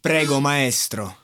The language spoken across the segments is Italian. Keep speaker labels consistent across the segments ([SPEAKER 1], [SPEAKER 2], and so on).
[SPEAKER 1] Prego, maestro.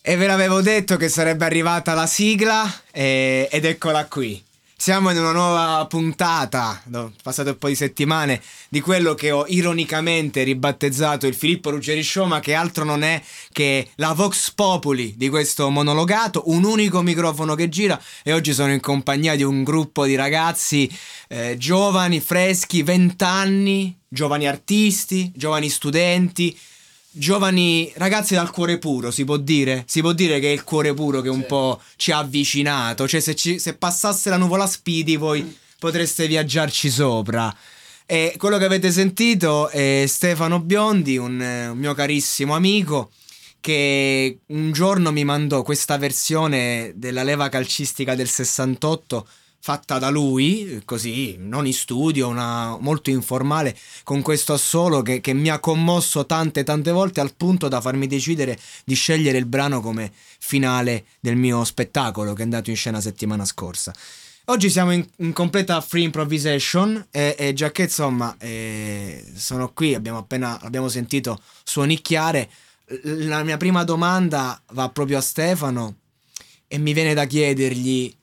[SPEAKER 1] E ve l'avevo detto che sarebbe arrivata la sigla e- ed eccola qui. Siamo in una nuova puntata, no, passate un po' di settimane, di quello che ho ironicamente ribattezzato il Filippo Ruggeri Show, ma che altro non è che la Vox Populi di questo monologato, un unico microfono che gira e oggi sono in compagnia di un gruppo di ragazzi eh, giovani, freschi, vent'anni, giovani artisti, giovani studenti, giovani ragazzi dal cuore puro, si può dire? Si può dire che è il cuore puro che un po' ci ha avvicinato. Cioè, se, ci- se passasse la nuvola Speedy, voi potreste viaggiarci sopra. E quello che avete sentito è Stefano Biondi, un, un mio carissimo amico, che un giorno mi mandò questa versione della leva calcistica del 68 fatta da lui, così, non in studio, una, molto informale, con questo assolo che, che mi ha commosso tante tante volte al punto da farmi decidere di scegliere il brano come finale del mio spettacolo che è andato in scena settimana scorsa. Oggi siamo in, in completa free improvisation e, e già che insomma eh, sono qui, abbiamo appena abbiamo sentito suonicchiare, la mia prima domanda va proprio a Stefano e mi viene da chiedergli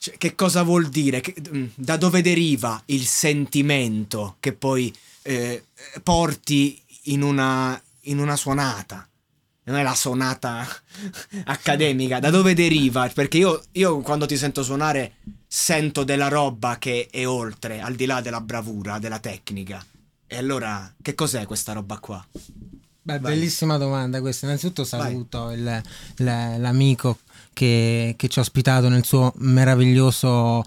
[SPEAKER 1] cioè, che cosa vuol dire, Che- mm, da dove deriva il sentimento che poi eh, porti in una, in una suonata. Non è la sonata accademica, da dove deriva? Perché io, io quando ti sento suonare sento della roba che è oltre, al di là della bravura, della tecnica. E allora, che cos'è questa roba qua?
[SPEAKER 2] Beh,
[SPEAKER 1] Vai.
[SPEAKER 2] bellissima domanda questa. Innanzitutto saluto il- la- l'amico che, che ci ha ospitato nel suo meraviglioso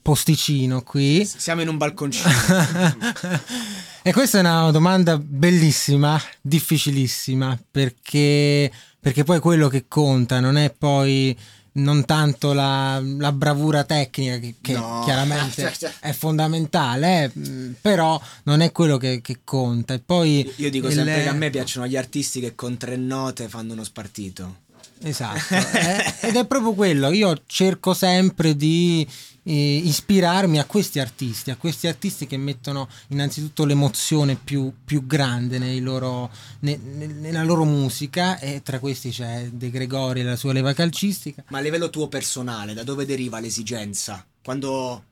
[SPEAKER 2] posticino qui.
[SPEAKER 1] Siamo in un balconcino.
[SPEAKER 2] e questa è una domanda bellissima, difficilissima, perché, perché poi quello che conta non è poi non tanto la, la bravura tecnica, che, che
[SPEAKER 1] No.
[SPEAKER 2] chiaramente è fondamentale, eh, però non è quello che, che conta. E poi
[SPEAKER 1] Io dico sempre che a me piacciono gli artisti che con tre note fanno uno spartito.
[SPEAKER 2] Esatto, eh, ed è proprio quello, io cerco sempre di eh, ispirarmi a questi artisti, a questi artisti che mettono innanzitutto l'emozione più, più grande loro- ne- nella loro musica e tra questi c'è De Gregori e la sua leva calcistica.
[SPEAKER 1] Ma a livello tuo personale, da dove deriva l'esigenza? Quando,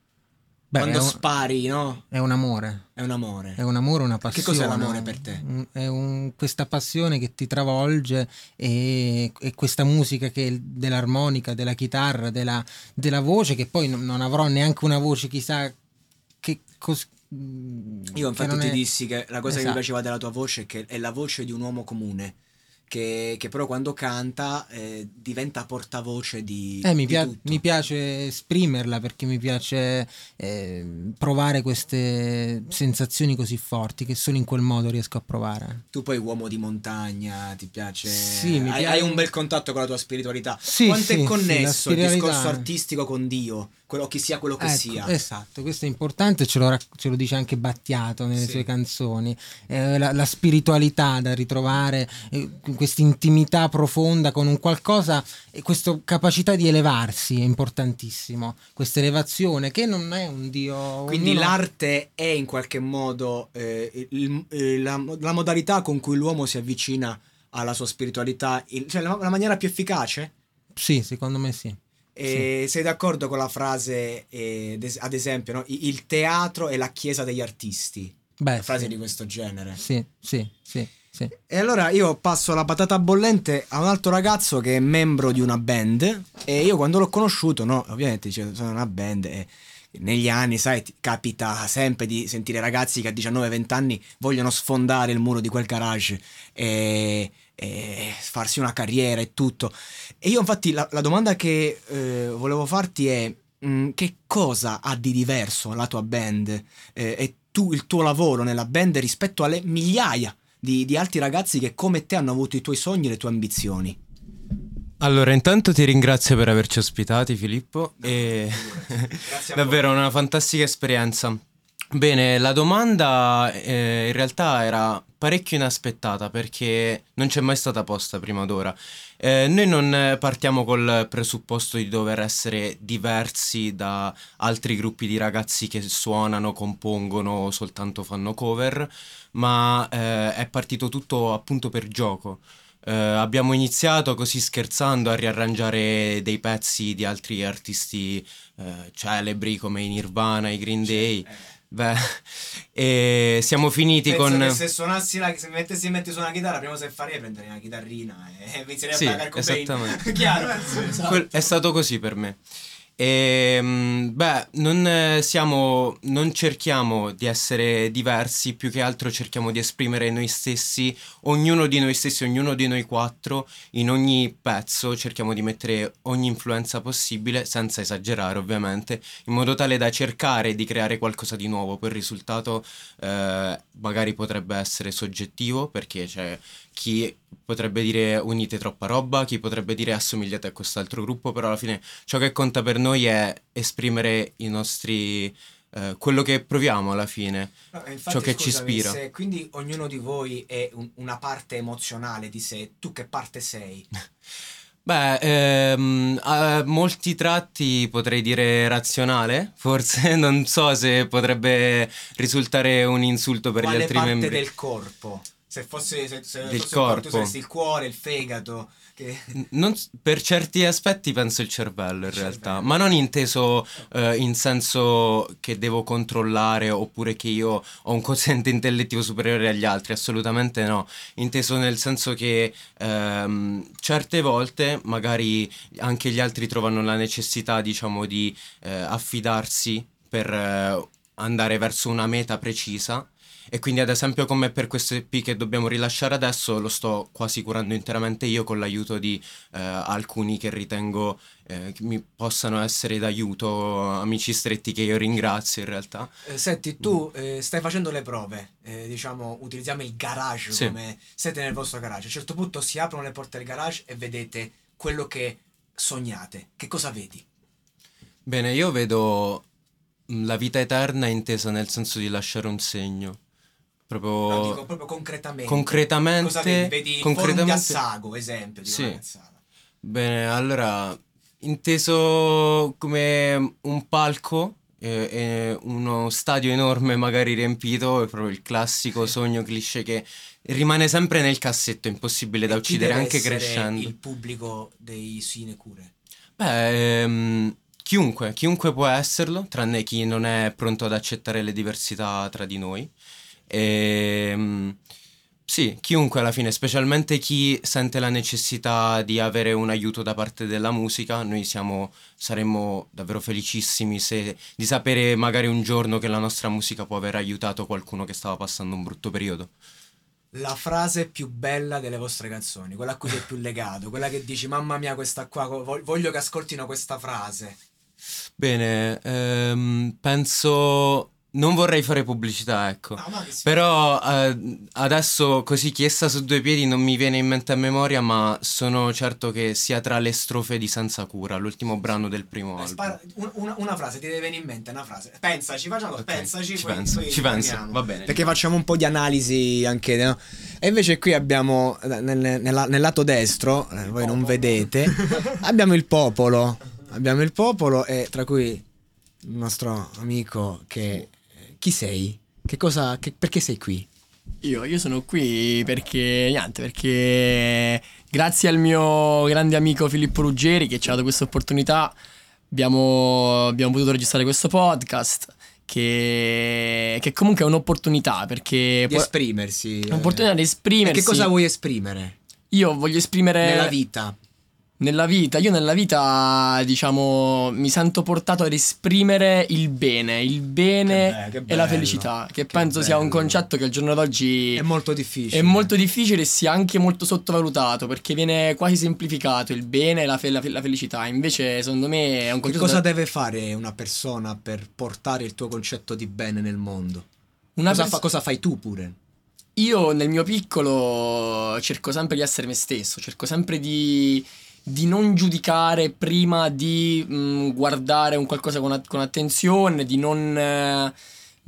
[SPEAKER 2] Beh,
[SPEAKER 1] quando
[SPEAKER 2] un,
[SPEAKER 1] spari, no?
[SPEAKER 2] è un amore,
[SPEAKER 1] È un amore.
[SPEAKER 2] è un amore, una
[SPEAKER 1] Che
[SPEAKER 2] passione.
[SPEAKER 1] cos'è l'amore per te?
[SPEAKER 2] È un- questa passione che ti travolge e, e questa musica che dell'armonica, della chitarra, della, della voce, che poi non, non avrò neanche una voce chissà che cos-
[SPEAKER 1] Io
[SPEAKER 2] che
[SPEAKER 1] infatti ti
[SPEAKER 2] è-
[SPEAKER 1] dissi che la cosa che mi
[SPEAKER 2] Esatto.
[SPEAKER 1] piaceva della tua voce è che è la voce di un uomo comune. Che, che però quando canta eh, diventa portavoce di,
[SPEAKER 2] Eh, mi,
[SPEAKER 1] di
[SPEAKER 2] pia- mi piace esprimerla perché mi piace eh, provare queste sensazioni così forti che solo in quel modo riesco a provare.
[SPEAKER 1] Tu poi uomo di montagna, ti piace?
[SPEAKER 2] Sì, mi
[SPEAKER 1] hai,
[SPEAKER 2] piace-
[SPEAKER 1] hai un bel contatto con la tua spiritualità.
[SPEAKER 2] Sì,
[SPEAKER 1] Quanto
[SPEAKER 2] sì,
[SPEAKER 1] è
[SPEAKER 2] sì,
[SPEAKER 1] connesso
[SPEAKER 2] la
[SPEAKER 1] il discorso artistico con Dio? Quello che sia quello che
[SPEAKER 2] Ecco,
[SPEAKER 1] sia.
[SPEAKER 2] Esatto, questo è importante, ce lo, ce lo dice anche Battiato nelle
[SPEAKER 1] Sì.
[SPEAKER 2] sue canzoni. Eh, la, la spiritualità da ritrovare, eh, questa intimità profonda con un qualcosa e questa capacità di elevarsi è importantissimo. Questa elevazione che non è un Dio.
[SPEAKER 1] Quindi
[SPEAKER 2] ognuno-
[SPEAKER 1] l'arte è in qualche modo eh, il- eh, la, la modalità con cui l'uomo si avvicina alla sua spiritualità, il- cioè la, la maniera più efficace?
[SPEAKER 2] Sì, secondo me sì.
[SPEAKER 1] E sei d'accordo con la frase, eh, ad esempio, no? Il teatro è la chiesa degli artisti?
[SPEAKER 2] Beh,
[SPEAKER 1] Frasi
[SPEAKER 2] sì.
[SPEAKER 1] di questo genere.
[SPEAKER 2] Sì, sì, sì, sì.
[SPEAKER 1] E allora io passo la patata bollente a un altro ragazzo che è membro di una band e io quando l'ho conosciuto, no, ovviamente cioè, sono una band e negli anni, sai, capita sempre di sentire ragazzi che a 19-20 anni vogliono sfondare il muro di quel garage e, e farsi una carriera e tutto. E io infatti la, la domanda che eh, volevo farti è mm, che cosa ha di diverso la tua band eh, e tu, il tuo lavoro nella band rispetto alle migliaia di, di altri ragazzi che come te hanno avuto i tuoi sogni e le tue ambizioni.
[SPEAKER 3] Allora, intanto ti ringrazio per averci ospitati, Filippo. e davvero una fantastica esperienza. Bene, la domanda eh, in realtà era parecchio inaspettata perché non c'è mai stata posta prima d'ora. Eh, noi non partiamo col presupposto di dover essere diversi da altri gruppi di ragazzi che suonano, compongono o soltanto fanno cover, ma eh, è partito tutto appunto per gioco. Eh, abbiamo iniziato così scherzando a riarrangiare dei pezzi di altri artisti eh, celebri come i Nirvana, i Green Day. Beh, e siamo finiti
[SPEAKER 1] Penso
[SPEAKER 3] con...
[SPEAKER 1] se suonassi la, se mettessi in mente suona la chitarra, prima cosa che farei è prendere una chitarrina e inizierei
[SPEAKER 3] Sì,
[SPEAKER 1] a
[SPEAKER 3] esattamente.
[SPEAKER 1] Chiaro?
[SPEAKER 3] Quel- è stato così per me. E, mm, beh, non eh, siamo, non cerchiamo di essere diversi, più che altro cerchiamo di esprimere noi stessi, ognuno di noi stessi, ognuno di noi quattro, in ogni pezzo cerchiamo di mettere ogni influenza possibile, senza esagerare ovviamente, in modo tale da cercare di creare qualcosa di nuovo. Poi il risultato eh, magari potrebbe essere soggettivo, perché c'è chi potrebbe dire unite troppa roba, chi potrebbe dire assomigliate a quest'altro gruppo, però alla fine ciò che conta per noi è esprimere i nostri eh, quello che proviamo alla fine.
[SPEAKER 1] No, infatti,
[SPEAKER 3] ciò che ci
[SPEAKER 1] scusami,
[SPEAKER 3] ispira.
[SPEAKER 1] se quindi ognuno di voi è un- una parte emozionale di sé, tu che parte sei?
[SPEAKER 3] Beh, ehm, a molti tratti potrei dire razionale, forse non so se potrebbe risultare un insulto per
[SPEAKER 1] Quale
[SPEAKER 3] gli altri
[SPEAKER 1] parte
[SPEAKER 3] membri.
[SPEAKER 1] del corpo? Se fosse, se, se
[SPEAKER 3] Del
[SPEAKER 1] fosse corpo, saresti il cuore, il fegato. Che...
[SPEAKER 3] Non per certi aspetti penso il cervello in
[SPEAKER 1] Il
[SPEAKER 3] realtà,
[SPEAKER 1] cervello.
[SPEAKER 3] ma non inteso eh, in senso che devo controllare oppure che io ho un quoziente intellettivo superiore agli altri, assolutamente no. Inteso nel senso che ehm, certe volte magari anche gli altri trovano la necessità, diciamo, di eh, affidarsi per eh, andare verso una meta precisa. E quindi ad esempio come per questo EP che dobbiamo rilasciare adesso lo sto quasi curando interamente io con l'aiuto di eh, alcuni che ritengo eh, che mi possano essere d'aiuto, amici stretti che io ringrazio in realtà.
[SPEAKER 1] Eh, senti, tu eh, stai facendo le prove, eh, diciamo, utilizziamo il garage
[SPEAKER 3] Sì.
[SPEAKER 1] come siete nel vostro garage. A un certo punto si aprono le porte del garage e vedete quello che sognate. Che cosa vedi?
[SPEAKER 3] Bene, io vedo mm, la vita eterna intesa nel senso di lasciare un segno. Proprio
[SPEAKER 1] No, dico proprio concretamente.
[SPEAKER 3] concretamente,
[SPEAKER 1] Cosa vedi? Vedi
[SPEAKER 3] concretamente
[SPEAKER 1] Assago, esempio di
[SPEAKER 3] Sì. Bene, allora, inteso come un palco eh, e uno stadio enorme magari riempito, è proprio il classico sogno cliché che rimane sempre nel cassetto, impossibile da
[SPEAKER 1] E chi
[SPEAKER 3] uccidere anche crescendo.
[SPEAKER 1] Il pubblico dei sinecure.
[SPEAKER 3] Beh, ehm, chiunque, chiunque può esserlo, tranne chi non è pronto ad accettare le diversità tra di noi. Ehm, sì, chiunque alla fine, specialmente chi sente la necessità di avere un aiuto da parte della musica, noi siamo, saremmo davvero felicissimi se- di sapere magari un giorno che la nostra musica può aver aiutato qualcuno che stava passando un brutto periodo.
[SPEAKER 1] La frase più bella delle vostre canzoni, quella a cui sei più legato, quella che dici mamma mia questa qua, vo- voglio che ascoltino questa frase.
[SPEAKER 3] Bene, ehm, penso... Non vorrei fare pubblicità, ecco.
[SPEAKER 1] No,
[SPEAKER 3] Però eh, adesso così chiesta su due piedi non mi viene in mente a memoria, ma sono certo che sia tra le strofe di Senza Cura, l'ultimo brano del primo
[SPEAKER 1] Eh,
[SPEAKER 3] album.
[SPEAKER 1] spara- un- una, una frase, ti deve venire in mente una frase. Pensaci, facciamo,
[SPEAKER 3] Ok,
[SPEAKER 1] pensaci,
[SPEAKER 3] ci
[SPEAKER 1] poi-
[SPEAKER 3] penso,
[SPEAKER 1] poi
[SPEAKER 3] ci penso, va bene.
[SPEAKER 1] Perché facciamo un po' di analisi anche, no? E invece qui abbiamo, nel, nella- nel lato destro, eh, voi non vedete, abbiamo il popolo. Abbiamo il popolo e tra cui il nostro amico che... Chi sei? Che cosa... che- perché sei qui?
[SPEAKER 4] Io, io sono qui perché, niente, perché grazie al mio grande amico Filippo Ruggeri che ci ha dato questa opportunità abbiamo, abbiamo potuto registrare questo podcast che, che comunque è un'opportunità perché
[SPEAKER 1] Di
[SPEAKER 4] può-
[SPEAKER 1] esprimersi. eh.
[SPEAKER 4] un'opportunità di
[SPEAKER 1] E
[SPEAKER 4] esprimersi.
[SPEAKER 1] che cosa vuoi esprimere?
[SPEAKER 4] Io voglio esprimere
[SPEAKER 1] Nella vita.
[SPEAKER 4] Nella vita, io nella vita, diciamo, mi sento portato ad esprimere il bene, il bene
[SPEAKER 1] Che be- che
[SPEAKER 4] e la
[SPEAKER 1] bello,
[SPEAKER 4] felicità, che,
[SPEAKER 1] che
[SPEAKER 4] penso sia un
[SPEAKER 1] bello.
[SPEAKER 4] concetto che al giorno d'oggi
[SPEAKER 1] È molto difficile.
[SPEAKER 4] è molto difficile e sia anche molto sottovalutato perché viene quasi semplificato il bene e la, fe- la fe- la felicità. Invece, secondo me, è un
[SPEAKER 1] Che
[SPEAKER 4] concetto
[SPEAKER 1] cosa
[SPEAKER 4] da-
[SPEAKER 1] deve fare una persona per portare il tuo concetto di bene nel mondo? cosa,
[SPEAKER 4] pers-
[SPEAKER 1] fa- cosa fai tu pure?
[SPEAKER 4] Io nel mio piccolo cerco sempre di essere me stesso, cerco sempre di, di non giudicare prima di mm, guardare un qualcosa con, con attenzione, di non, eh,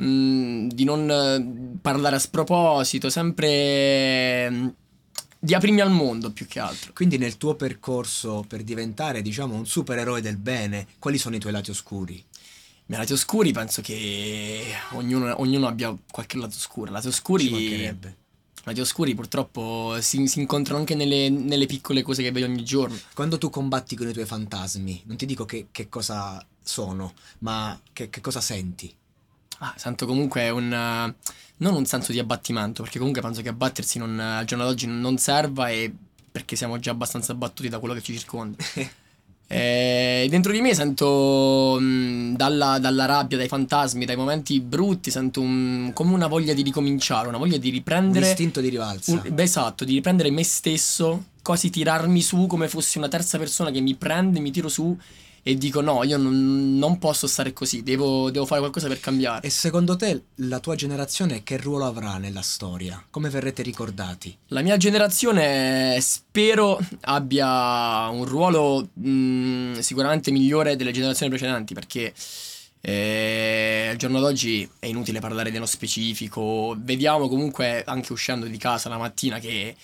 [SPEAKER 4] mh, di non eh, parlare a sproposito, sempre mh, di aprirmi al mondo più che altro.
[SPEAKER 1] Quindi nel tuo percorso per diventare, diciamo, un supereroe del bene, quali sono i tuoi lati oscuri?
[SPEAKER 4] I miei lati oscuri penso che ognuno, ognuno abbia qualche lato oscuro. Lati oscuri,
[SPEAKER 1] Ci mancherebbe.
[SPEAKER 4] Lati oscuri purtroppo si, si incontrano anche nelle, nelle piccole cose che vedi ogni giorno.
[SPEAKER 1] Quando tu combatti con i tuoi fantasmi, non ti dico che, che cosa sono, ma che, che cosa senti?
[SPEAKER 4] Ah, sento comunque un... non un senso di abbattimento, perché comunque penso che abbattersi non- al giorno d'oggi non serva e perché siamo già abbastanza abbattuti da quello che ci circonda. E dentro di me sento mh, dalla, dalla rabbia, dai fantasmi, dai momenti brutti, sento un- come una voglia di ricominciare, una voglia di
[SPEAKER 1] Un
[SPEAKER 4] riprendere...
[SPEAKER 1] istinto di rivalsa.
[SPEAKER 4] un- beh, esatto, di riprendere me stesso, quasi tirarmi su come fossi una terza persona che mi prende, mi tiro su e dico no, io non, non posso stare così, devo, devo fare qualcosa per cambiare.
[SPEAKER 1] E secondo te la tua generazione che ruolo avrà nella storia? Come verrete ricordati?
[SPEAKER 4] La mia generazione spero abbia un ruolo mh, sicuramente migliore delle generazioni precedenti perché eh, al giorno d'oggi è inutile parlare dello specifico, vediamo comunque anche uscendo di casa la mattina che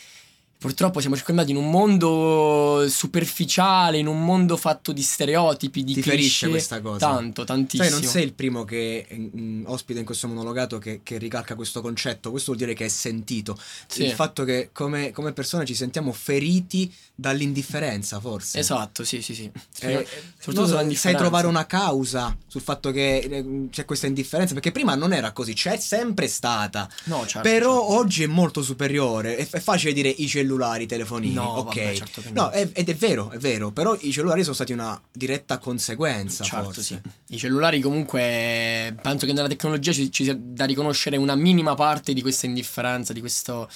[SPEAKER 4] purtroppo siamo circondati in un mondo superficiale, in un mondo fatto di stereotipi, di
[SPEAKER 1] Ti ferisce questa cosa?
[SPEAKER 4] Tanto, tantissimo.
[SPEAKER 1] Sai, non sei il primo che mm, ospita in questo monologato che, che ricalca questo concetto, questo vuol dire che è sentito.
[SPEAKER 4] Sì.
[SPEAKER 1] Il fatto che come, come persone ci sentiamo feriti dall'indifferenza, forse.
[SPEAKER 4] Esatto, sì, sì, sì.
[SPEAKER 1] Eh,
[SPEAKER 4] Soprattutto sulla
[SPEAKER 1] sai trovare una causa sul fatto che eh, c'è questa indifferenza? Perché prima non era così, c'è sempre stata.
[SPEAKER 4] No, certo,
[SPEAKER 1] Però
[SPEAKER 4] certo.
[SPEAKER 1] oggi è molto superiore. È, è facile dire i cellulari, i telefonini.
[SPEAKER 4] No,
[SPEAKER 1] ok.
[SPEAKER 4] vabbè, certo no.
[SPEAKER 1] è- ed è vero, è vero. Però i cellulari sono stati una diretta conseguenza.
[SPEAKER 4] Certo,
[SPEAKER 1] forse.
[SPEAKER 4] sì. I cellulari comunque penso che nella tecnologia ci, ci sia da riconoscere una minima parte di questa indifferenza, di questo,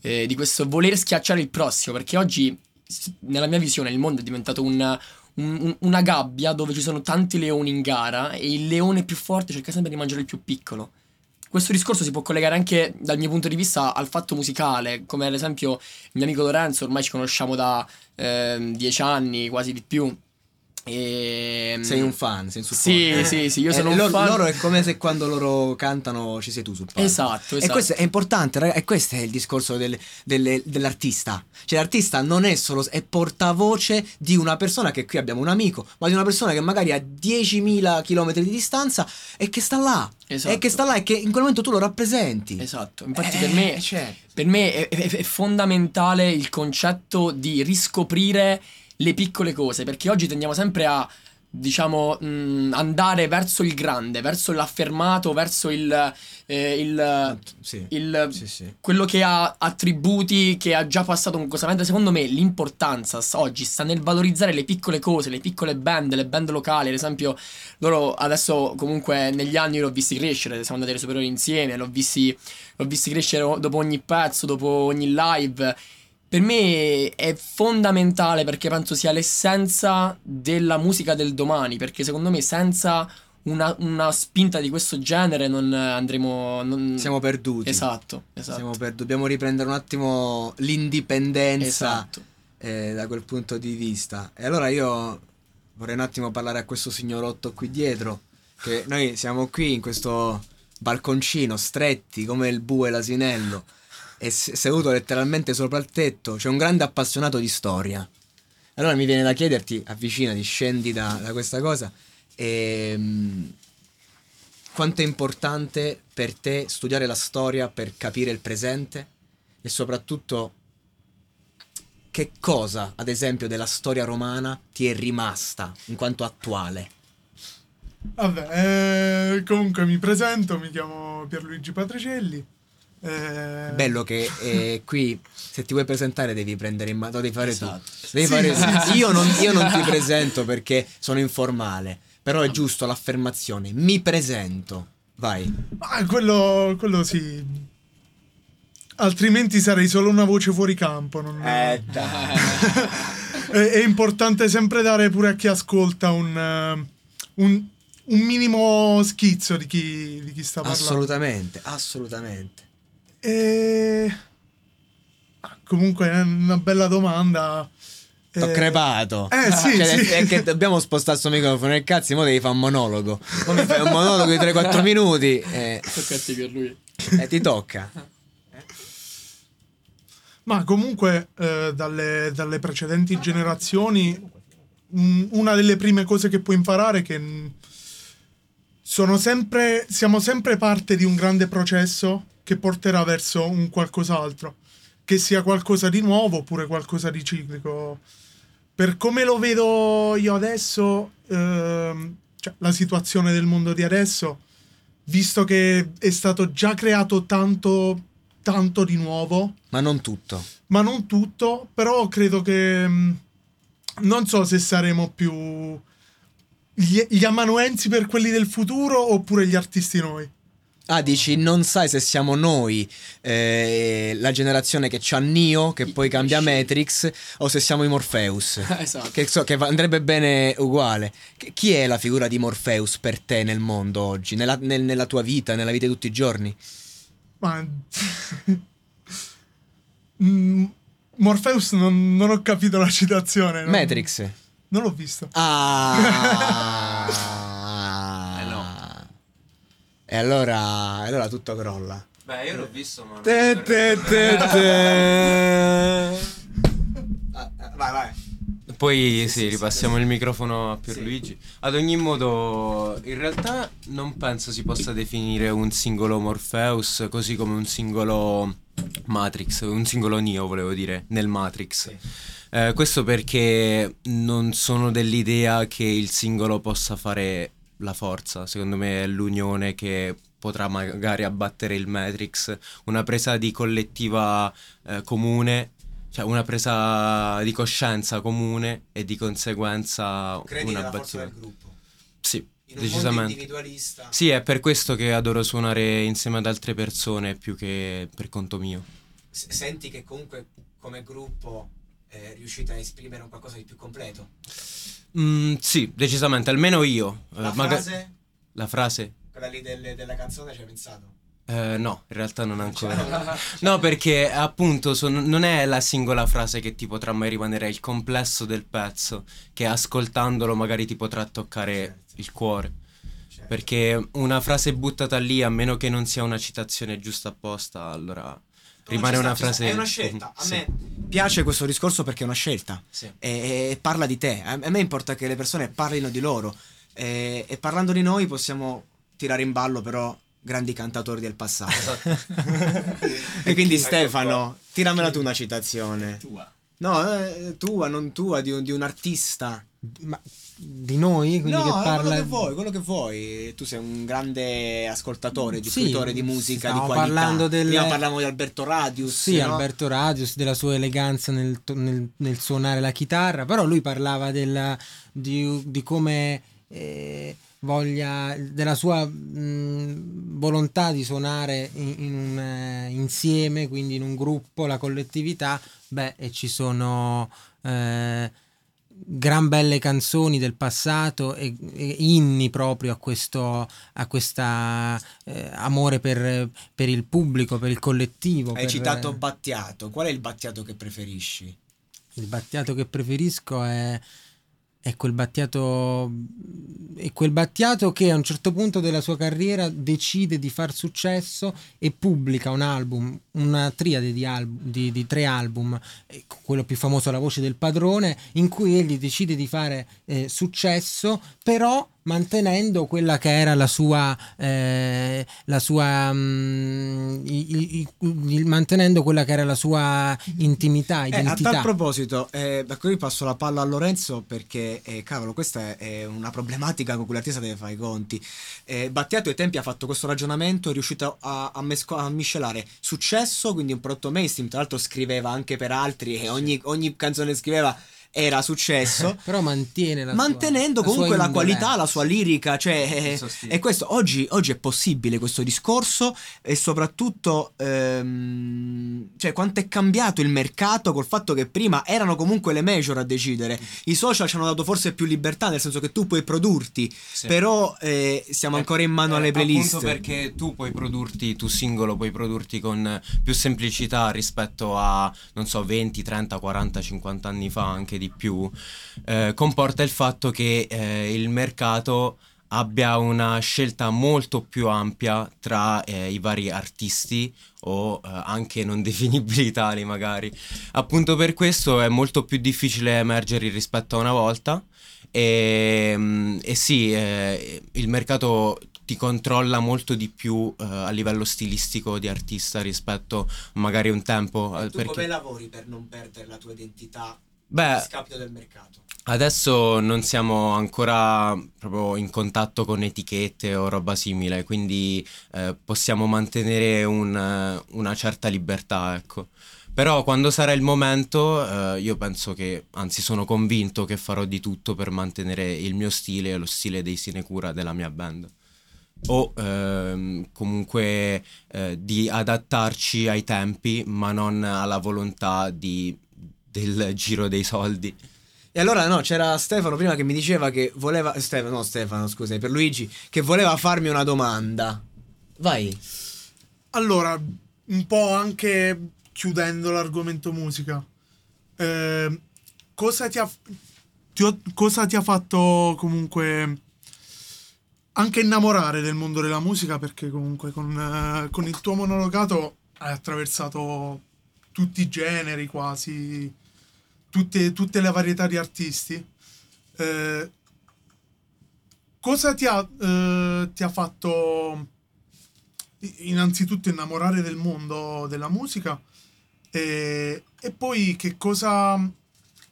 [SPEAKER 4] eh, di questo voler schiacciare il prossimo, perché oggi, nella mia visione, il mondo è diventato un- una gabbia dove ci sono tanti leoni in gara e il leone più forte cerca sempre di mangiare il più piccolo. Questo discorso si può collegare anche dal mio punto di vista al fatto musicale, come ad esempio il mio amico Lorenzo, ormai ci conosciamo da ehm, dieci anni, quasi di più. E,
[SPEAKER 1] Sei un fan, sei un
[SPEAKER 4] Sì,
[SPEAKER 1] supporter.
[SPEAKER 4] sì, sì, io
[SPEAKER 1] Eh,
[SPEAKER 4] sono un
[SPEAKER 1] loro,
[SPEAKER 4] fan.
[SPEAKER 1] loro è come se quando loro cantano ci sei tu sul palco.
[SPEAKER 4] Esatto,
[SPEAKER 1] E
[SPEAKER 4] esatto.
[SPEAKER 1] questo è importante, raga, e questo è il discorso del- delle- dell'artista. Cioè l'artista non è solo, è portavoce di una persona che qui abbiamo un amico, ma di una persona che magari a 10.000 km di distanza e che sta là.
[SPEAKER 4] Esatto.
[SPEAKER 1] E che sta là e che in quel momento tu lo rappresenti.
[SPEAKER 4] Esatto, infatti
[SPEAKER 1] Eh,
[SPEAKER 4] per me,
[SPEAKER 1] cioè,
[SPEAKER 4] per me è, è- è fondamentale il concetto di riscoprire le piccole cose, perché oggi tendiamo sempre a, diciamo, mh, andare verso il grande, verso l'affermato, verso il... eh, il,
[SPEAKER 1] sì.
[SPEAKER 4] il
[SPEAKER 1] Sì, sì.
[SPEAKER 4] quello che ha attributi, che ha già passato un cosa. Mentre secondo me l'importanza oggi sta nel valorizzare le piccole cose, le piccole band, le band locali. Ad esempio, loro adesso comunque negli anni l'ho visti crescere, siamo andati alle superiori insieme, l'ho visti, l'ho visti crescere dopo ogni pezzo, dopo ogni live. Per me è fondamentale perché penso sia l'essenza della musica del domani, perché secondo me senza una, una spinta di questo genere non andremo... non-
[SPEAKER 1] Siamo perduti.
[SPEAKER 4] Esatto, esatto.
[SPEAKER 1] Per- dobbiamo riprendere un attimo l'indipendenza
[SPEAKER 4] Esatto.
[SPEAKER 1] eh, da quel punto di vista. E allora io vorrei un attimo parlare a questo signorotto qui dietro, che noi siamo qui in questo balconcino, stretti come il bue e l'asinello, s- seduto letteralmente sopra il tetto, c'è un grande appassionato di storia. Allora mi viene da chiederti, avvicinati, scendi da, da questa cosa, ehm, quanto è importante per te studiare la storia per capire il presente e soprattutto che cosa, ad esempio, della storia romana ti è rimasta in quanto attuale?
[SPEAKER 5] Vabbè, eh, comunque mi presento, mi chiamo Pierluigi Patricelli. Eh,
[SPEAKER 1] Bello che eh, qui se ti vuoi presentare devi prendere in mano, devi fare
[SPEAKER 4] Esatto.
[SPEAKER 1] tu. Devi
[SPEAKER 5] Sì,
[SPEAKER 1] fare
[SPEAKER 5] sì,
[SPEAKER 1] tu. Io, non, io non ti presento perché sono informale, però è giusto l'affermazione, mi presento. Vai.
[SPEAKER 5] Ah, quello, quello sì. Altrimenti sarei solo una voce fuori campo. non-
[SPEAKER 1] Eh,
[SPEAKER 5] è, è importante sempre dare pure a chi ascolta un, eh, un, un minimo schizzo di chi, di chi sta parlando.
[SPEAKER 1] assolutamente, assolutamente.
[SPEAKER 5] E... ah, Comunque è una bella domanda.
[SPEAKER 1] T'ho
[SPEAKER 5] Eh,
[SPEAKER 1] crepato.
[SPEAKER 5] eh, sì,
[SPEAKER 1] Cioè,
[SPEAKER 5] sì.
[SPEAKER 1] È che dobbiamo spostare sto microfono nel cazzo, mo devi fare un monologo. Mo mi fai un monologo di 3-4 minuti e,
[SPEAKER 4] Tocca a te per lui.
[SPEAKER 1] e ti tocca.
[SPEAKER 5] Ma comunque eh, dalle, dalle precedenti generazioni mh, una delle prime cose che puoi imparare è che mh, sono sempre, siamo sempre parte di un grande processo che porterà verso un qualcos'altro, che sia qualcosa di nuovo oppure qualcosa di ciclico. Per come lo vedo io adesso, ehm, cioè, la situazione del mondo di adesso, visto che è stato già creato tanto, tanto di nuovo,
[SPEAKER 1] Ma non tutto.
[SPEAKER 5] ma non tutto, però credo che mh, non so se saremo più gli, gli amanuensi per quelli del futuro oppure gli artisti noi.
[SPEAKER 1] Ah, dici, non sai se siamo noi, eh, la generazione che c'ha Neo, che poi cambia Matrix, o se siamo i Morpheus.
[SPEAKER 4] Esatto.
[SPEAKER 1] Che, so, che andrebbe bene uguale. Che- chi è la figura di Morpheus per te nel mondo oggi, nella, nel- nella tua vita, nella vita di tutti i giorni?
[SPEAKER 5] Ma... Mm, Morpheus non, non ho capito la citazione. non-
[SPEAKER 1] Matrix.
[SPEAKER 5] Non l'ho visto.
[SPEAKER 1] Ah.
[SPEAKER 3] Eh.
[SPEAKER 1] E allora, allora tutto crolla.
[SPEAKER 3] Beh, io l'ho visto, ma.
[SPEAKER 1] Te, te, te, te. Ah, ah, Vai, vai.
[SPEAKER 3] Poi sì,
[SPEAKER 1] Sì, sì,
[SPEAKER 3] ripassiamo
[SPEAKER 1] sì.
[SPEAKER 3] il microfono a Pierluigi. Ad ogni modo, in realtà non penso si possa definire un singolo Morpheus così come un singolo Matrix, un singolo Neo volevo dire, nel Matrix. Eh, questo perché non sono dell'idea che il singolo possa fare la forza, secondo me è l'unione che potrà magari abbattere il Matrix, una presa di collettiva eh, comune, cioè una presa di coscienza comune e di conseguenza un abbattimento.
[SPEAKER 1] gruppo.
[SPEAKER 3] Sì, decisamente.
[SPEAKER 1] individualista.
[SPEAKER 3] Sì, è per questo che adoro suonare insieme ad altre persone più che per conto mio.
[SPEAKER 1] Senti che comunque come gruppo eh, riuscite a esprimere un qualcosa di più completo.
[SPEAKER 3] Mm, sì, decisamente, almeno io. Eh,
[SPEAKER 1] La
[SPEAKER 3] maga-
[SPEAKER 1] frase,
[SPEAKER 3] la frase?
[SPEAKER 1] quella lì del- della canzone, ci hai pensato?
[SPEAKER 3] Eh, no, in realtà non ancora. No, perché appunto son- non è la singola frase che ti potrà mai rimanere, è il complesso del pezzo che ascoltandolo magari ti potrà toccare
[SPEAKER 1] Certo.
[SPEAKER 3] il cuore.
[SPEAKER 1] Cioè,
[SPEAKER 3] Perché una frase buttata lì, a meno che non sia una citazione giusta apposta, allora rimane una frase.
[SPEAKER 1] È una scelta. A
[SPEAKER 3] Sì.
[SPEAKER 1] me piace questo discorso perché è una scelta.
[SPEAKER 3] Sì.
[SPEAKER 1] E, e parla di te. A, me importa che le persone parlino di loro. E, e parlando di noi possiamo tirare in ballo però grandi cantatori del passato. e quindi Stefano, tiramela tu una citazione.
[SPEAKER 4] Tua.
[SPEAKER 1] No, eh, tua, non tua, di un, di un artista.
[SPEAKER 2] Ma di noi, quindi
[SPEAKER 1] no,
[SPEAKER 2] che
[SPEAKER 1] eh,
[SPEAKER 2] parla
[SPEAKER 1] quello che vuoi, quello che vuoi. Tu sei un grande ascoltatore,
[SPEAKER 2] Sì,
[SPEAKER 1] diffusore di musica di qualità.
[SPEAKER 2] parlando del-
[SPEAKER 1] Prima parlavamo di Alberto Radius.
[SPEAKER 2] Sì,
[SPEAKER 1] no?
[SPEAKER 2] Alberto Radius, della sua eleganza nel, nel- nel suonare la chitarra, però lui parlava della- di, di come eh, voglia, della sua mh, volontà di suonare in, in un, eh, insieme, quindi in un gruppo, la collettività, beh, e ci sono... eh, gran belle canzoni del passato e, e inni proprio a questo a questa eh, amore per, per il pubblico, per il collettivo.
[SPEAKER 1] Hai
[SPEAKER 2] per-
[SPEAKER 1] citato Battiato. Qual è il Battiato che preferisci?
[SPEAKER 2] Il battiato che preferisco è, è quel battiato è quel battiato che a un certo punto della sua carriera decide di far successo e pubblica un album, una triade di, album, di, di tre album, eh, quello più famoso La voce del padrone, in cui egli decide di fare eh, successo, però mantenendo quella che era la sua, eh, la sua mm, i- i- i- mantenendo quella che era la sua intimità,
[SPEAKER 1] Eh, a
[SPEAKER 2] identità.
[SPEAKER 1] tal proposito, eh, da qui passo la palla a Lorenzo perché, eh, cavolo, questa è, è una problematica con cui l'artista deve fare i conti. Eh, Battiato ai tempi ha fatto questo ragionamento, è riuscito a, a mesco- a miscelare successo, quindi un prodotto mainstream, tra l'altro scriveva anche per altri e ogni, ogni canzone scriveva era successo.
[SPEAKER 2] però mantiene la sua-
[SPEAKER 1] mantenendo
[SPEAKER 2] la sua
[SPEAKER 1] comunque la
[SPEAKER 2] indolenza.
[SPEAKER 1] qualità, la sua lirica, cioè eh, e questo oggi, oggi è possibile questo discorso e soprattutto ehm, cioè, quanto è cambiato il mercato col fatto che prima erano comunque le major a decidere. I social ci hanno dato forse più libertà, nel senso che tu puoi produrti,
[SPEAKER 3] Sì.
[SPEAKER 1] però eh, siamo ancora in mano alle
[SPEAKER 3] Eh,
[SPEAKER 1] playlist.
[SPEAKER 3] Appunto perché tu puoi produrti, tu singolo puoi produrti con più semplicità rispetto a, non so, 20, 30, 40, 50 anni fa, anche di più, eh, comporta il fatto che eh, il mercato abbia una scelta molto più ampia tra eh, i vari artisti o eh, anche non definibili tali magari. Appunto per questo è molto più difficile emergere rispetto a una volta e, mm, e sì, eh, il mercato ti controlla molto di più eh, a livello stilistico di artista rispetto magari un tempo. eh, perché-
[SPEAKER 1] lavori per non perdere la tua identità
[SPEAKER 3] Beh,
[SPEAKER 1] scapito del mercato?
[SPEAKER 3] Adesso non siamo ancora proprio in contatto con etichette o roba simile, quindi eh, possiamo mantenere un, eh, una certa libertà, ecco. Però quando sarà il momento, eh, io penso che, anzi sono convinto che farò di tutto per mantenere il mio stile e lo stile dei Sinecura della mia band. O ehm, comunque eh, di adattarci ai tempi, ma non alla volontà di- del giro dei soldi.
[SPEAKER 1] E allora no, c'era Stefano prima che mi diceva che voleva... Stefano, no Stefano, scusa, per Luigi, che voleva farmi una domanda. Vai.
[SPEAKER 5] Allora, un po' anche chiudendo l'argomento musica, eh, cosa, ti ha, ti ho- cosa ti ha fatto comunque anche innamorare del mondo della musica? Perché comunque con, eh, con il tuo monologato hai attraversato tutti i generi quasi, tutte, tutte le varietà di artisti. Eh, cosa ti ha, eh, ti ha fatto innanzitutto innamorare del mondo della musica e, e poi che cosa,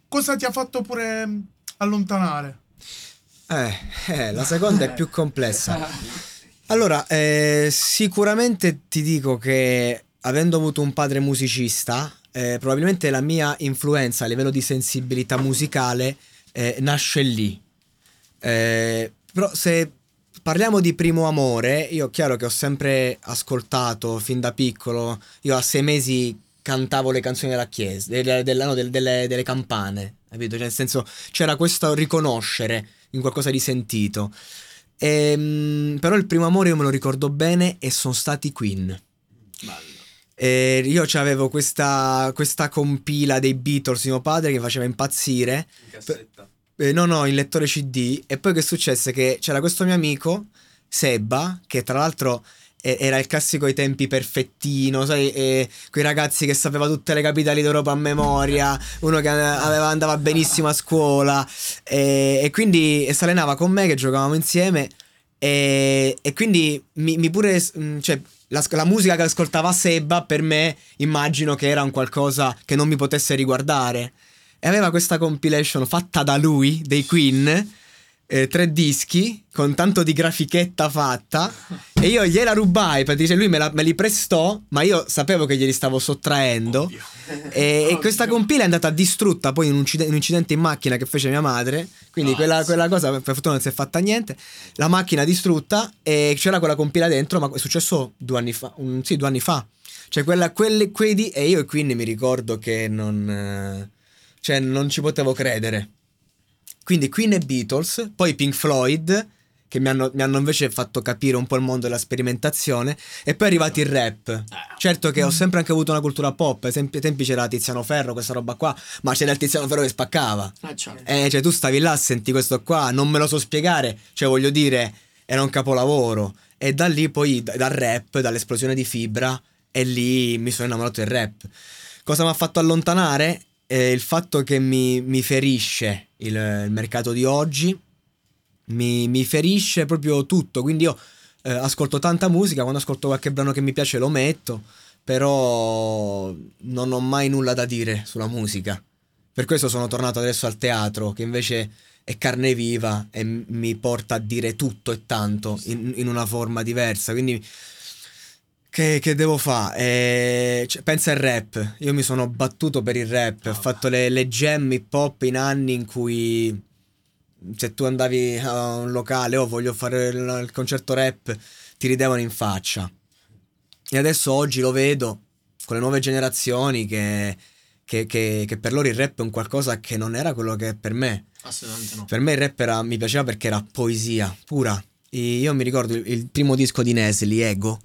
[SPEAKER 5] cosa ti ha fatto pure allontanare?
[SPEAKER 1] Eh, eh, la seconda è più complessa. Allora, eh, sicuramente ti dico che avendo avuto un padre musicista, eh, probabilmente la mia influenza a livello di sensibilità musicale eh, nasce lì. Eh, però se parliamo di primo amore, io chiaro che ho sempre ascoltato fin da piccolo, io a sei mesi cantavo le canzoni della chiesa, delle, delle- no, del- delle- delle campane, capito? Cioè, nel senso c'era questo riconoscere in qualcosa di sentito. Ehm, però il primo amore io me lo ricordo bene e sono stati Queen. E io avevo questa, questa compila dei Beatles di mio padre che faceva impazzire. Eh, no, no, in lettore CD. E poi che successe? Che c'era questo mio amico, Sebba, che tra l'altro eh, era il classico ai tempi perfettino, sai, eh, quei ragazzi che sapeva tutte le capitali d'Europa a memoria, uno che aveva- andava benissimo a scuola e, e quindi si allenava con me che giocavamo insieme e, e quindi mi, mi pure, cioè, la, la musica che ascoltava Sebba per me immagino che era un qualcosa che non mi potesse riguardare. E aveva questa compilation fatta da lui, dei Queen, eh, tre dischi, con tanto di grafichetta fatta. E io gliela rubai, perché lui me, la- me li prestò, ma io sapevo che glieli stavo sottraendo. E, e questa compila è andata distrutta poi in un, in un incidente in macchina che fece mia madre. Quindi quella, quella cosa per fortuna non si è fatta niente. La macchina distrutta e c'era quella compila dentro, ma è successo due anni fa. un- sì, due anni fa. Cioè, quella, quelle, quei di- e io quindi mi ricordo che non. eh, cioè, non ci potevo credere. Quindi Queen e Beatles, poi Pink Floyd, che mi hanno, mi hanno invece fatto capire un po' il mondo della sperimentazione, e poi è arrivato il rap. Certo che ho sempre anche avuto una cultura pop, ai tempi, c'era Tiziano Ferro, questa roba qua, ma c'era il Tiziano Ferro che spaccava.
[SPEAKER 4] Ah, certo.
[SPEAKER 1] Eh, cioè tu stavi là, senti questo qua, non me lo so spiegare, cioè voglio dire, era un capolavoro. E da lì poi, da- dal rap, dall'esplosione di fibra, e lì mi sono innamorato del rap. Cosa mi ha fatto allontanare? Eh, il fatto che mi, mi ferisce il, il mercato di oggi, mi, mi ferisce proprio tutto, quindi io eh, ascolto tanta musica, quando ascolto qualche brano che mi piace lo metto, però non ho mai nulla da dire sulla musica. Per questo sono tornato adesso al teatro, che invece è carne viva e mi porta a dire tutto e tanto in, in una forma diversa. Quindi, che, che devo fare? Eh, cioè, pensa al rap. Io mi sono battuto per il rap. Ho fatto le, le jam hip hop in anni in cui se tu andavi a un locale o "Oh, voglio fare il, il concerto rap, ti ridevano in faccia. E adesso oggi lo vedo con le nuove generazioni che, che, che, che per loro il rap è un qualcosa che non era quello che è per me.
[SPEAKER 4] Assolutamente no.
[SPEAKER 1] Per me il rap era, mi piaceva perché era poesia pura. E io mi ricordo il, il primo disco di Nesli, Ego,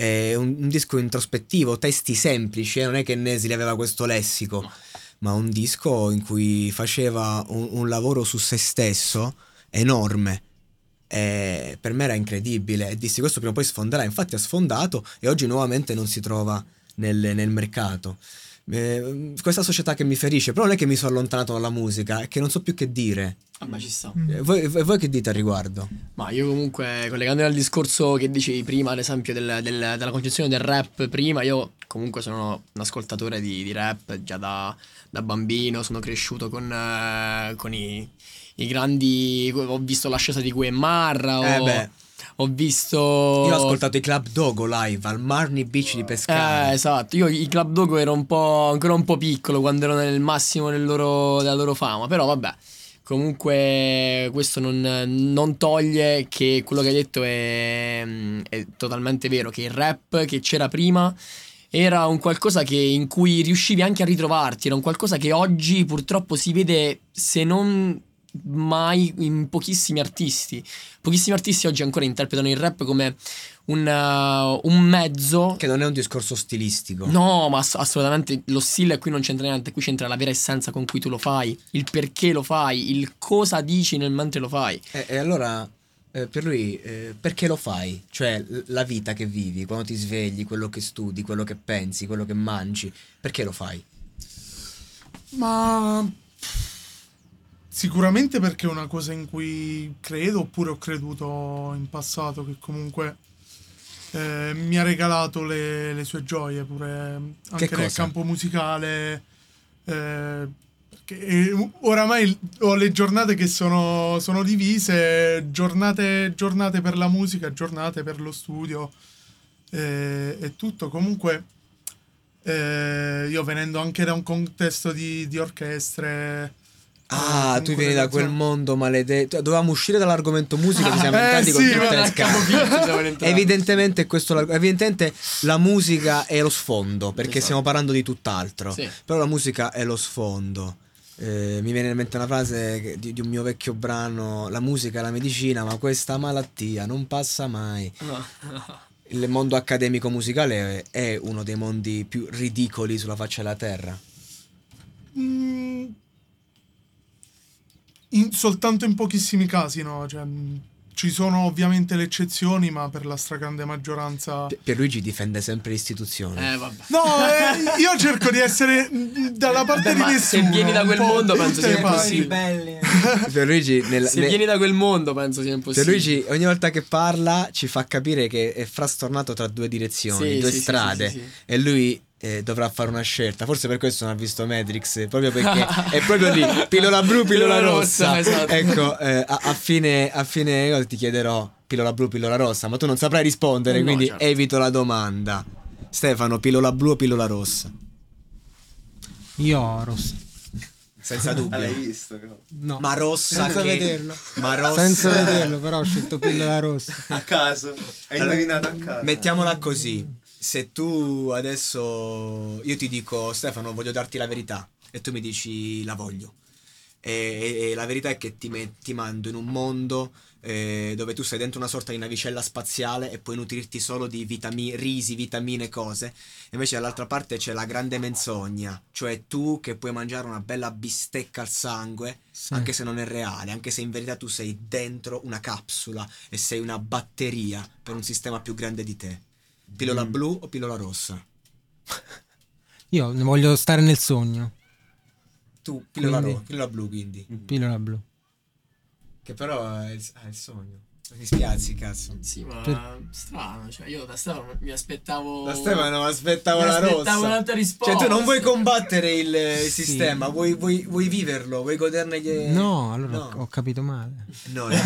[SPEAKER 1] è un, un disco introspettivo, testi semplici, eh, non è che Nesli aveva questo lessico, ma un disco in cui faceva un, un lavoro su se stesso enorme. E per me era incredibile e dissi questo prima o poi sfonderà. Infatti ha sfondato e oggi nuovamente non si trova nel, nel mercato. Eh, questa società che mi ferisce, però non è che mi sono allontanato dalla musica, è che non so più che dire.
[SPEAKER 4] Vabbè, ci sta.
[SPEAKER 5] Mm.
[SPEAKER 1] Eh, Voi, voi che dite al riguardo?
[SPEAKER 4] Ma io comunque, collegandomi al discorso che dicevi prima, ad esempio, del- del- della concezione del rap prima, io comunque sono un ascoltatore di, di rap già da, da bambino, sono cresciuto con, eh, con i, i grandi... ho visto l'ascesa di Gue Marra, ho,
[SPEAKER 1] Eh beh.
[SPEAKER 4] Ho visto...
[SPEAKER 1] Io ho ascoltato i Club Dogo live al Marni Beach di
[SPEAKER 4] Eh,
[SPEAKER 1] Pescara.
[SPEAKER 4] esatto, io i Club Dogo ero un po' ancora un po' piccolo quando ero nel massimo del loro- della loro fama, però vabbè, comunque questo non, non toglie che quello che hai detto è, è totalmente vero, che il rap che c'era prima era un qualcosa che- in cui riuscivi anche a ritrovarti, era un qualcosa che oggi purtroppo si vede se non mai in pochissimi artisti. Pochissimi artisti oggi ancora interpretano il rap come un, uh, un mezzo
[SPEAKER 1] Che non è un discorso stilistico.
[SPEAKER 4] No, ma ass- assolutamente lo stile qui non c'entra niente, qui c'entra la vera essenza con cui tu lo fai, il perché lo fai, il cosa dici nel mentre lo fai.
[SPEAKER 1] E, e allora, eh, per lui, eh, perché lo fai? Cioè, l- la vita che vivi, quando ti svegli, quello che studi, quello che pensi, quello che mangi, perché lo fai?
[SPEAKER 5] Ma sicuramente perché è una cosa in cui credo oppure ho creduto in passato che comunque eh, mi ha regalato le, le sue gioie pure anche nel campo musicale. eh, eh, oramai ho le giornate che sono, sono divise, giornate, giornate per la musica, giornate per lo studio eh, e tutto. Comunque eh, io venendo anche da un contesto di, di orchestre.
[SPEAKER 1] Ah,
[SPEAKER 5] eh,
[SPEAKER 1] tu vieni da quel
[SPEAKER 5] relazione-
[SPEAKER 1] mondo maledetto. Dovevamo uscire dall'argomento musica, ci siamo
[SPEAKER 5] Eh,
[SPEAKER 1] entrati con
[SPEAKER 5] sì,
[SPEAKER 1] tutte. Evidentemente, questo, evidentemente la musica è lo sfondo, perché
[SPEAKER 4] Esatto.
[SPEAKER 1] stiamo parlando di tutt'altro.
[SPEAKER 4] Sì.
[SPEAKER 1] Però la musica è lo sfondo. Eh, mi viene in mente una frase di, di un mio vecchio brano: La musica è la medicina, ma questa malattia non passa mai. Il mondo accademico musicale è uno dei mondi più ridicoli sulla faccia della terra.
[SPEAKER 5] Mm, in- soltanto in pochissimi casi, no? Cioè, mm, ci sono ovviamente le eccezioni, ma per la stragrande maggioranza.
[SPEAKER 1] Pi- Pierluigi difende sempre l'istituzione.
[SPEAKER 4] Eh, vabbè.
[SPEAKER 5] No, eh, io cerco di essere mm, dalla parte
[SPEAKER 4] Vabbè,
[SPEAKER 5] di nessuno.
[SPEAKER 4] se vieni da quel mondo, penso sia
[SPEAKER 5] parti.
[SPEAKER 4] impossibile.
[SPEAKER 2] belli.
[SPEAKER 1] Pierluigi, nel,
[SPEAKER 4] Se
[SPEAKER 1] ne-
[SPEAKER 4] vieni da quel mondo penso sia impossibile.
[SPEAKER 1] Pierluigi ogni volta che parla ci fa capire che è frastornato tra due direzioni,
[SPEAKER 4] Sì,
[SPEAKER 1] due
[SPEAKER 4] sì, sì,
[SPEAKER 1] strade
[SPEAKER 4] sì, sì, sì.
[SPEAKER 1] e lui eh, dovrà fare una scelta. Forse per questo non ha visto Matrix, proprio perché è proprio lì, pillola blu, pillola rossa.
[SPEAKER 4] esatto.
[SPEAKER 1] Ecco, eh, a, a fine, a fine ti chiederò pillola blu, pillola rossa, ma tu non saprai rispondere,
[SPEAKER 4] No,
[SPEAKER 1] quindi
[SPEAKER 4] certo.
[SPEAKER 1] evito la domanda. Stefano, pillola blu o pillola rossa?
[SPEAKER 2] Io rossa.
[SPEAKER 1] Senza dubbio.
[SPEAKER 6] Ah, l'hai visto?
[SPEAKER 2] No.
[SPEAKER 1] Ma rossa
[SPEAKER 2] Senza
[SPEAKER 1] che...
[SPEAKER 2] vederlo.
[SPEAKER 1] Ma rossa...
[SPEAKER 2] Senza vederlo, però ho scelto pillola rossa.
[SPEAKER 6] A caso. Hai
[SPEAKER 1] Allora,
[SPEAKER 6] indovinato a caso.
[SPEAKER 1] Mettiamola così. Se tu adesso io ti dico Stefano voglio darti la verità e tu mi dici la voglio. E, e- e la verità è che ti, met- ti mando in un mondo eh, dove tu sei dentro una sorta di navicella spaziale e puoi nutrirti solo di vitami- risi, vitamine, cose. Invece dall'altra parte c'è la grande menzogna, cioè tu che puoi mangiare una bella bistecca al sangue,
[SPEAKER 2] Sì.
[SPEAKER 1] anche se non è reale, anche se in verità tu sei dentro una capsula e sei una batteria per un sistema più grande di te. Pillola blu o pillola rossa?
[SPEAKER 2] Io voglio stare nel sogno.
[SPEAKER 1] Tu, pillola,
[SPEAKER 2] Quindi-
[SPEAKER 1] ro- pillola blu quindi.
[SPEAKER 2] Pillola blu.
[SPEAKER 1] Che però è il, ah, il sogno. Mi spiazzi, cazzo.
[SPEAKER 4] Sì, ma
[SPEAKER 2] Per-
[SPEAKER 4] strano, cioè io da Stefano mi aspettavo
[SPEAKER 1] Da Stefano aspettavo
[SPEAKER 4] Mi
[SPEAKER 1] la
[SPEAKER 4] aspettavo
[SPEAKER 1] rossa.
[SPEAKER 4] un'altra risposta.
[SPEAKER 1] Cioè tu non vuoi combattere il, il
[SPEAKER 2] Sì.
[SPEAKER 1] sistema, vuoi, vuoi- vuoi viverlo, vuoi goderne gli...
[SPEAKER 2] No, allora
[SPEAKER 1] No.
[SPEAKER 2] ho capito male.
[SPEAKER 1] No,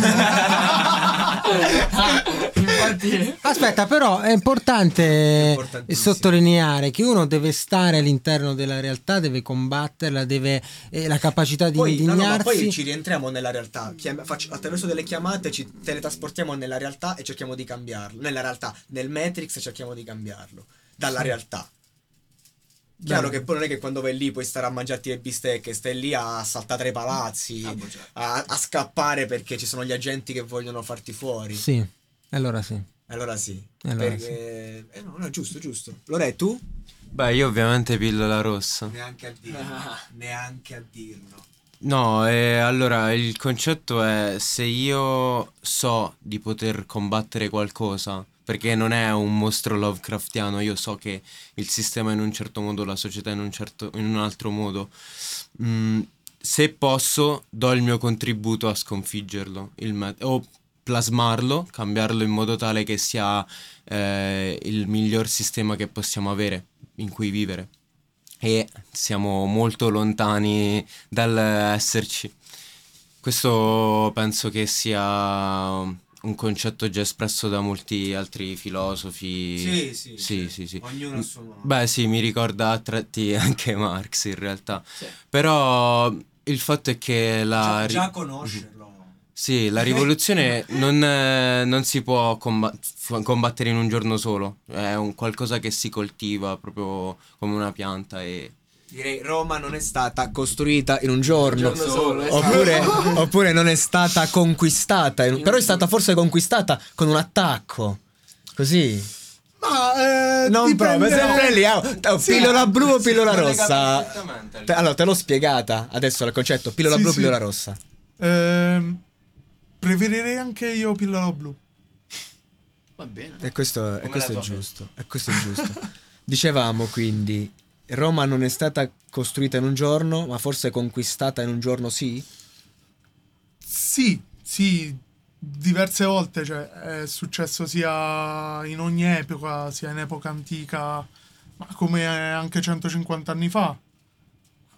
[SPEAKER 4] Infatti
[SPEAKER 2] Aspetta, però è importante sottolineare che uno deve stare all'interno della realtà, deve combatterla, deve eh, la capacità di
[SPEAKER 1] poi, no, no, ma
[SPEAKER 2] indignarsi.
[SPEAKER 1] poi ci rientriamo nella realtà. Chiam- faccio- attraverso delle chiamate ci teletrasportiamo nella realtà e cerchiamo di cambiarlo. Nella realtà, nel Matrix cerchiamo di cambiarlo. Dalla realtà. Chiaro che poi non è che quando vai lì puoi stare a mangiarti le bistecche, stai lì a saltare i palazzi,
[SPEAKER 4] Ah, boh, certo.
[SPEAKER 1] a, a scappare perché ci sono gli agenti che vogliono farti fuori.
[SPEAKER 2] Sì, allora sì.
[SPEAKER 1] Allora sì.
[SPEAKER 2] Allora
[SPEAKER 1] perché... Eh no, no, giusto, giusto. Lore, tu?
[SPEAKER 3] Beh, io ovviamente pillola rossa.
[SPEAKER 1] Neanche a dirlo. Neanche a dirlo.
[SPEAKER 3] No, eh, allora il concetto è se io so di poter combattere qualcosa, perché non è un mostro Lovecraftiano, io so che il sistema è in un certo modo, la società in un, certo, in un altro modo. Mm, se posso, do il mio contributo a sconfiggerlo, il me- o plasmarlo, cambiarlo in modo tale che sia eh, il miglior sistema che possiamo avere, in cui vivere. E siamo molto lontani dall'esserci. Questo penso che sia un concetto già espresso da molti altri filosofi.
[SPEAKER 1] Sì, sì,
[SPEAKER 3] Sì,
[SPEAKER 1] sì.
[SPEAKER 3] sì.
[SPEAKER 1] Ognuno a suo modo.
[SPEAKER 3] Beh, sì, mi ricorda a tratti anche Marx in realtà. Però il fatto è che la...
[SPEAKER 1] già, già conoscerlo.
[SPEAKER 3] Sì, la rivoluzione non, eh, non si può combattere in un giorno solo, è un qualcosa che si coltiva proprio come una pianta e...
[SPEAKER 1] Direi Roma non è stata costruita in un giorno.
[SPEAKER 4] Un giorno solo, esatto.
[SPEAKER 1] oppure, oppure non è stata conquistata. in- però è stata forse conquistata con un attacco. Così.
[SPEAKER 5] Ma eh,
[SPEAKER 1] Non
[SPEAKER 5] dipende-
[SPEAKER 1] proprio, sempre lì. oh, oh, pillola blu o pillola
[SPEAKER 3] collega
[SPEAKER 1] rossa? Te- allora, te l'ho spiegata adesso il concetto. Pillola
[SPEAKER 5] Sì,
[SPEAKER 1] blu,
[SPEAKER 5] sì.
[SPEAKER 1] pillola rossa.
[SPEAKER 5] Ehm, preferirei anche io pillola blu.
[SPEAKER 4] Va bene.
[SPEAKER 1] E questo, e questo è giusto. E questo è giusto. Dicevamo quindi, Roma non è stata costruita in un giorno, ma forse conquistata in un giorno sì?
[SPEAKER 5] Sì, sì, diverse volte, cioè, è successo sia in ogni epoca, sia in epoca antica, ma come anche 150 anni fa.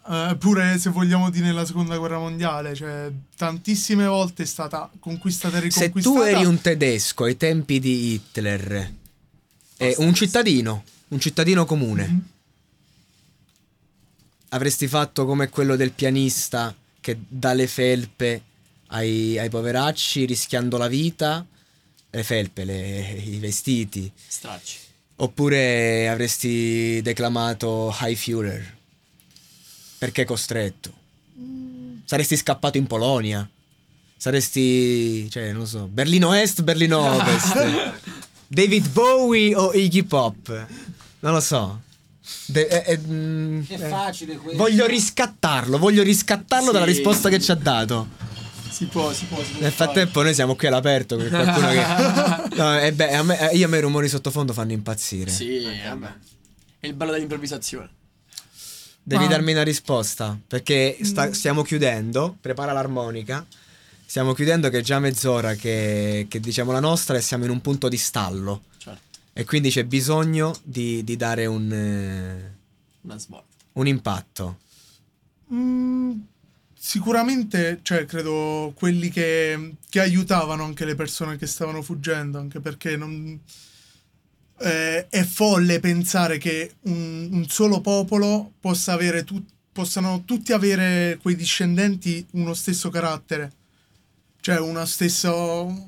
[SPEAKER 5] Eh, pure se vogliamo dire nella seconda guerra mondiale, cioè tantissime volte è stata conquistata e
[SPEAKER 1] Se
[SPEAKER 5] riconquistata.
[SPEAKER 1] tu eri un tedesco ai tempi di Hitler, e un cittadino, un cittadino comune,
[SPEAKER 5] Mhm.
[SPEAKER 1] avresti fatto come quello del pianista che dà le felpe ai, ai poveracci rischiando la vita, le felpe, le- i vestiti,
[SPEAKER 4] Stracci.
[SPEAKER 1] oppure avresti declamato High Führer perché costretto. Saresti scappato in Polonia. Saresti, cioè, non so, Berlino Est, Berlino Ovest. David Bowie o Iggy Pop? Non lo so. De- eh, eh, mm, eh,
[SPEAKER 2] facile questo.
[SPEAKER 1] voglio riscattarlo, voglio riscattarlo
[SPEAKER 4] Sì.
[SPEAKER 1] dalla risposta che ci ha dato.
[SPEAKER 4] Si può, si può. Si può
[SPEAKER 1] Nel
[SPEAKER 4] fare.
[SPEAKER 1] frattempo noi siamo qui all'aperto per qualcuno che... No, e beh, a me, io a me i rumori sottofondo fanno impazzire.
[SPEAKER 4] Sì, vabbè. È il bello dell'improvvisazione.
[SPEAKER 1] Devi
[SPEAKER 5] Ma-
[SPEAKER 1] darmi una risposta, perché sta- stiamo chiudendo, prepara l'armonica, stiamo chiudendo che è già mezz'ora che, che diciamo la nostra e siamo in un punto di stallo
[SPEAKER 4] Certo.
[SPEAKER 1] e quindi c'è bisogno di, di dare un, eh,
[SPEAKER 4] Una svolta.
[SPEAKER 1] un impatto.
[SPEAKER 5] Mm, sicuramente, cioè, credo quelli che, che aiutavano anche le persone che stavano fuggendo, anche perché non, eh, è folle pensare che un, un solo popolo possa avere tu- possano tutti avere quei discendenti uno stesso carattere, cioè uno stesso,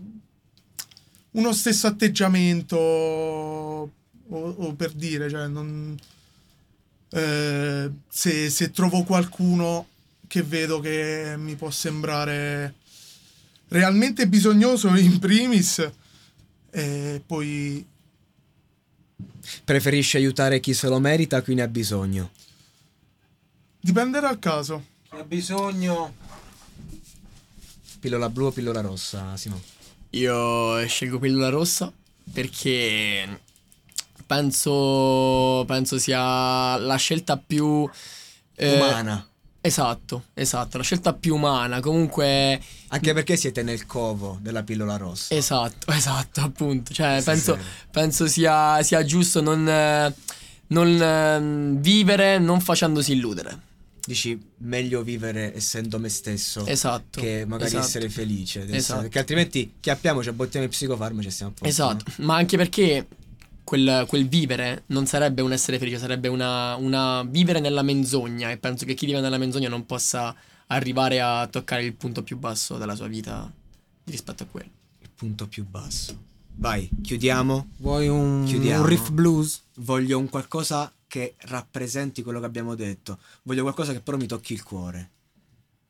[SPEAKER 5] uno stesso atteggiamento, o, o per dire, cioè, non eh, se, se trovo qualcuno che vedo che mi può sembrare realmente bisognoso in primis e poi
[SPEAKER 1] Preferisci aiutare chi se lo merita, chi ne ha bisogno.
[SPEAKER 5] dipende dal caso.
[SPEAKER 2] Ha bisogno.
[SPEAKER 1] Pillola blu o pillola rossa, Simo?
[SPEAKER 4] Io scelgo pillola rossa perché penso, penso sia la scelta più eh,
[SPEAKER 1] Umana.
[SPEAKER 4] Esatto, esatto, la scelta più umana. Comunque,
[SPEAKER 1] Anche perché siete nel covo della pillola rossa.
[SPEAKER 4] esatto, esatto, appunto. Cioè, penso, penso sia, sia giusto non, non ehm, vivere non facendosi illudere.
[SPEAKER 1] Dici meglio vivere essendo me stesso
[SPEAKER 4] Esatto.
[SPEAKER 1] che magari
[SPEAKER 4] esatto.
[SPEAKER 1] essere felice.
[SPEAKER 4] Esatto.
[SPEAKER 1] Perché altrimenti chiappiamoci, abbottiamo i psicofarmaci e stiamo a posto.
[SPEAKER 4] Esatto,
[SPEAKER 1] no?
[SPEAKER 4] ma anche perché quel, quel vivere non sarebbe un essere felice, sarebbe una, una vivere nella menzogna e penso che chi vive nella menzogna non possa arrivare a toccare il punto più basso della sua vita rispetto a quello.
[SPEAKER 1] Il punto più basso. Vai, chiudiamo.
[SPEAKER 2] Vuoi un,
[SPEAKER 1] Chiudiamo.
[SPEAKER 2] un riff blues?
[SPEAKER 1] Voglio un qualcosa che rappresenti quello che abbiamo detto. Voglio qualcosa che però mi tocchi il cuore.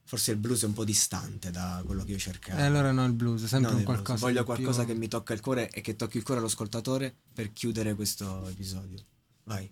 [SPEAKER 1] Forse il blues è un po' distante da quello che io cercavo.
[SPEAKER 2] E allora no, il blues, sempre
[SPEAKER 1] Non
[SPEAKER 2] un qualcosa.
[SPEAKER 1] Voglio qualcosa
[SPEAKER 2] più-
[SPEAKER 1] che mi tocca il cuore e che tocchi il cuore all'ascoltatore per chiudere questo episodio. Vai.